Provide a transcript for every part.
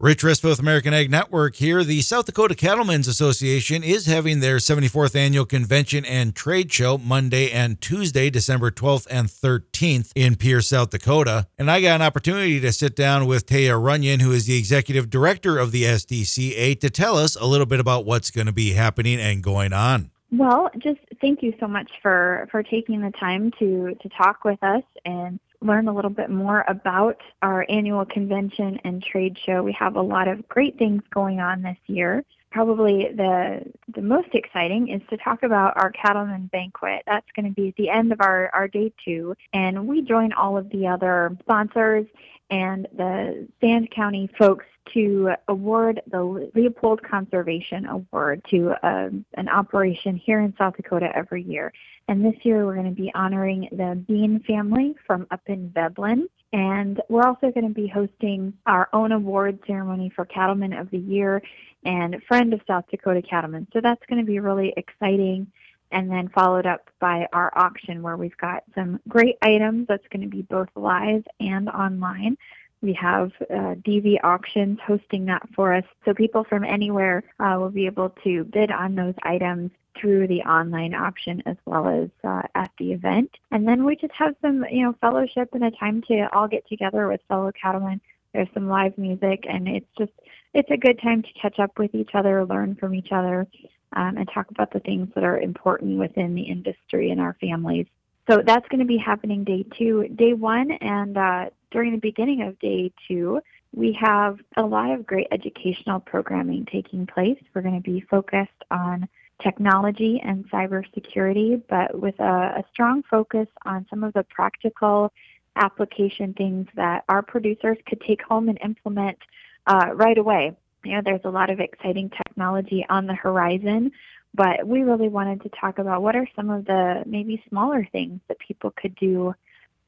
Rich Rispa with American Ag Network here. The South Dakota Cattlemen's Association is having their 74th annual convention and trade show Monday and Tuesday, December 12th and 13th in Pierre, South Dakota. And I got an opportunity to sit down with Taya Runyan, who is the executive director of the SDCA, to tell us a little bit about what's going to be happening and going on. Well, just thank you so much for, for taking the time to, to talk with us and learn a little bit more about our annual convention and trade show. We have a lot of great things going on this year. Probably the the most exciting is to talk about our cattleman banquet. That's going to be at the end of our, our day two, and we join all of the other sponsors and the Sand County folks to award the Leopold Conservation Award to uh, an operation here in South Dakota every year. And this year we're going to be honoring the Bean family from up in Veblen. And we're also going to be hosting our own award ceremony for Cattleman of the Year and Friend of South Dakota Cattlemen. So that's going to be really exciting. And then followed up by our auction where we've got some great items that's going to be both live and online. We have uh, DV Auctions hosting that for us. So people from anywhere uh, will be able to bid on those items through the online option as well as uh, at the event. And then we just have some, you know, fellowship and a time to all get together with fellow cattlemen. There's some live music, and it's just it's a good time to catch up with each other, learn from each other, um, and talk about the things that are important within the industry and our families. So that's going to be happening day two, day one, and uh, during the beginning of day two, we have a lot of great educational programming taking place. We're going to be focused on technology and cybersecurity, but with a, a strong focus on some of the practical application things that our producers could take home and implement uh, right away. You know, there's a lot of exciting technology on the horizon, but we really wanted to talk about what are some of the maybe smaller things that people could do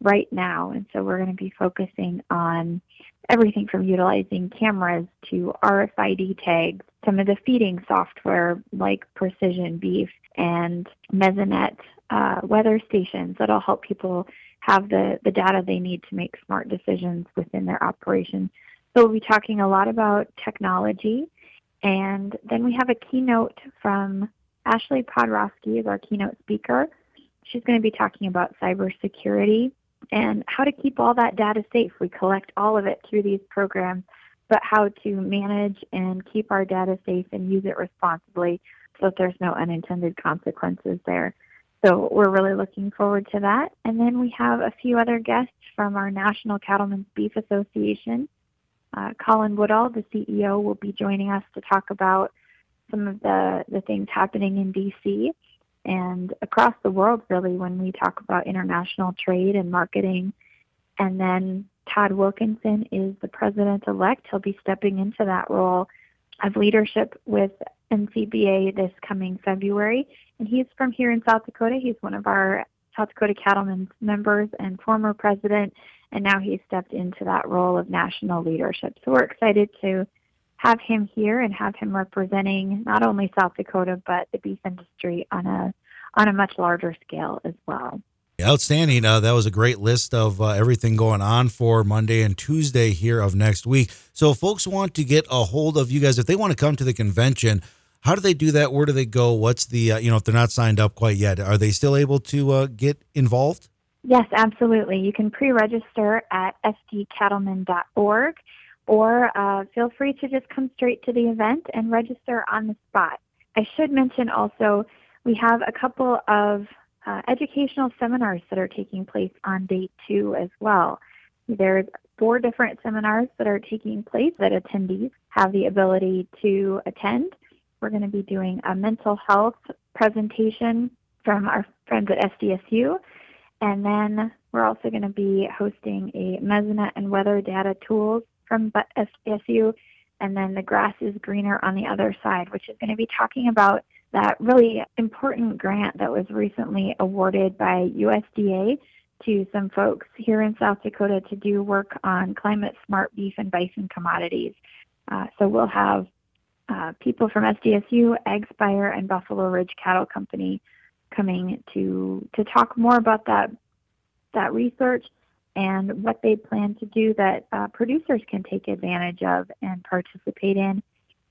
right now. And so we're going to be focusing on everything from utilizing cameras to RFID tags, some of the feeding software like Precision Beef and Mesonet uh, weather stations that'll help people have the, the data they need to make smart decisions within their operation. So we'll be talking a lot about technology. And then we have a keynote from Ashley Podrosky as our keynote speaker. She's going to be talking about cybersecurity and how to keep all that data safe. We collect all of it through these programs, but how to manage and keep our data safe and use it responsibly so that there's no unintended consequences there. So we're really looking forward to that. And then we have a few other guests from our National Cattlemen's Beef Association. Uh, Colin Woodall, the CEO, will be joining us to talk about some of the, the things happening in DC and across the world, really, when we talk about international trade and marketing. And then Todd Wilkinson is the president elect. He'll be stepping into that role of leadership with NCBA this coming February. And he's from here in South Dakota. He's one of our South Dakota Cattlemen's members and former president. And now he's stepped into that role of national leadership. So we're excited to have him here and have him representing not only South Dakota but the beef industry on a on a much larger scale as well. Outstanding. Uh, that was a great list of uh, everything going on for Monday and Tuesday here of next week. So, folks want to get a hold of you guys, if they want to come to the convention, how do they do that? Where do they go? What's the, uh, you know, if they're not signed up quite yet, are they still able to uh, get involved? Yes, absolutely. You can pre register at sdcattlemen.org or uh, feel free to just come straight to the event and register on the spot. I should mention also we have a couple of uh, educational seminars that are taking place on day two as well. There's four different seminars that are taking place that attendees have the ability to attend. We're going to be doing a mental health presentation from our friends at SDSU, and then we're also going to be hosting a Mesonet and weather data tools from SDSU, and then the grass is greener on the other side, which is going to be talking about that really important grant that was recently awarded by USDA to some folks here in South Dakota to do work on climate smart beef and bison commodities. Uh, so we'll have uh, people from SDSU, AgSpire, and Buffalo Ridge Cattle Company coming to to talk more about that that research and what they plan to do that uh, producers can take advantage of and participate in.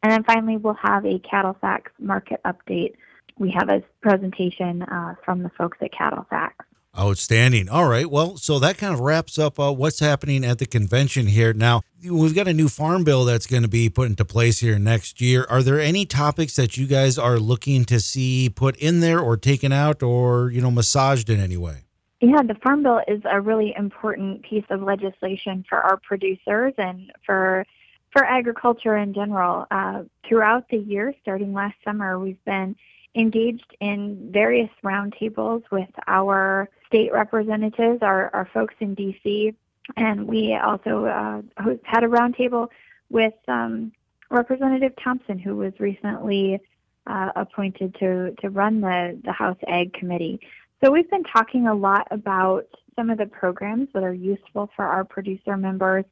And then finally, we'll have a CattleFax market update. We have a presentation uh, from the folks at CattleFax. Outstanding. All right. Well, so that kind of wraps up uh, what's happening at the convention here. Now, we've got a new farm bill that's going to be put into place here next year. Are there any topics that you guys are looking to see put in there or taken out or, you know, massaged in any way? Yeah, the Farm Bill is a really important piece of legislation for our producers and for for agriculture in general. Uh, throughout the year, starting last summer, we've been engaged in various roundtables with our state representatives, our, our folks in DC, and we also uh, had a roundtable with um, Representative Thompson, who was recently uh, appointed to, to run the, the House Ag Committee. So we've been talking a lot about some of the programs that are useful for our producer members,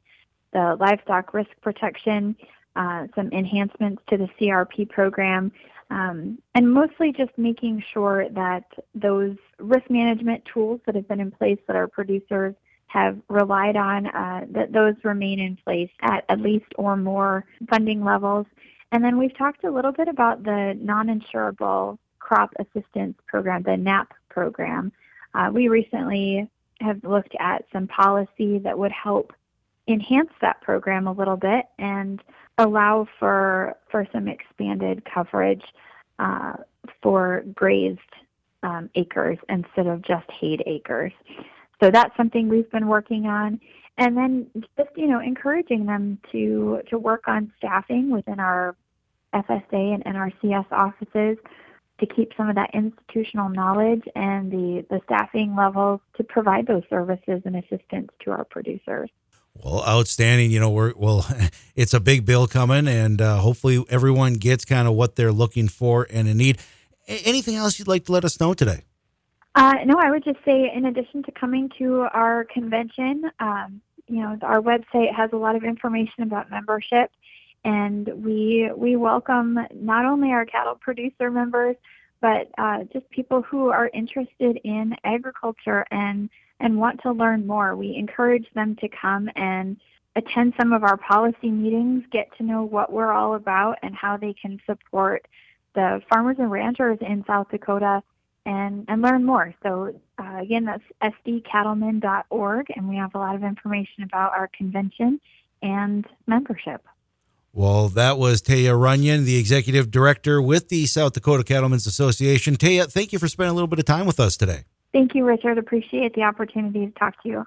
the livestock risk protection, uh, some enhancements to the CRP program, um, and mostly just making sure that those risk management tools that have been in place that our producers have relied on, uh, that those remain in place at at least or more funding levels. And then we've talked a little bit about the non-insurable crop assistance program, the NAP program. Uh, we recently have looked at some policy that would help enhance that program a little bit and allow for for some expanded coverage uh, for grazed um, acres instead of just hayed acres. So that's something we've been working on, and then just you know encouraging them to to work on staffing within our FSA and NRCS offices to keep some of that institutional knowledge and the, the staffing levels to provide those services and assistance to our producers. Well, outstanding. You know, we're well. It's a big bill coming, and uh, hopefully everyone gets kind of what they're looking for and in need. Anything else you'd like to let us know today? Uh, no, I would just say, in addition to coming to our convention, um, you know, our website has a lot of information about membership and we we welcome not only our cattle producer members, but uh, just people who are interested in agriculture and and want to learn more. We encourage them to come and attend some of our policy meetings, get to know what we're all about and how they can support the farmers and ranchers in South Dakota and, and learn more. So, uh, again, that's sdcattlemen.org, and we have a lot of information about our convention and membership. Well, that was Taya Runyan, the executive director with the South Dakota Cattlemen's Association. Taya, thank you for spending a little bit of time with us today. Thank you, Richard. Appreciate the opportunity to talk to you.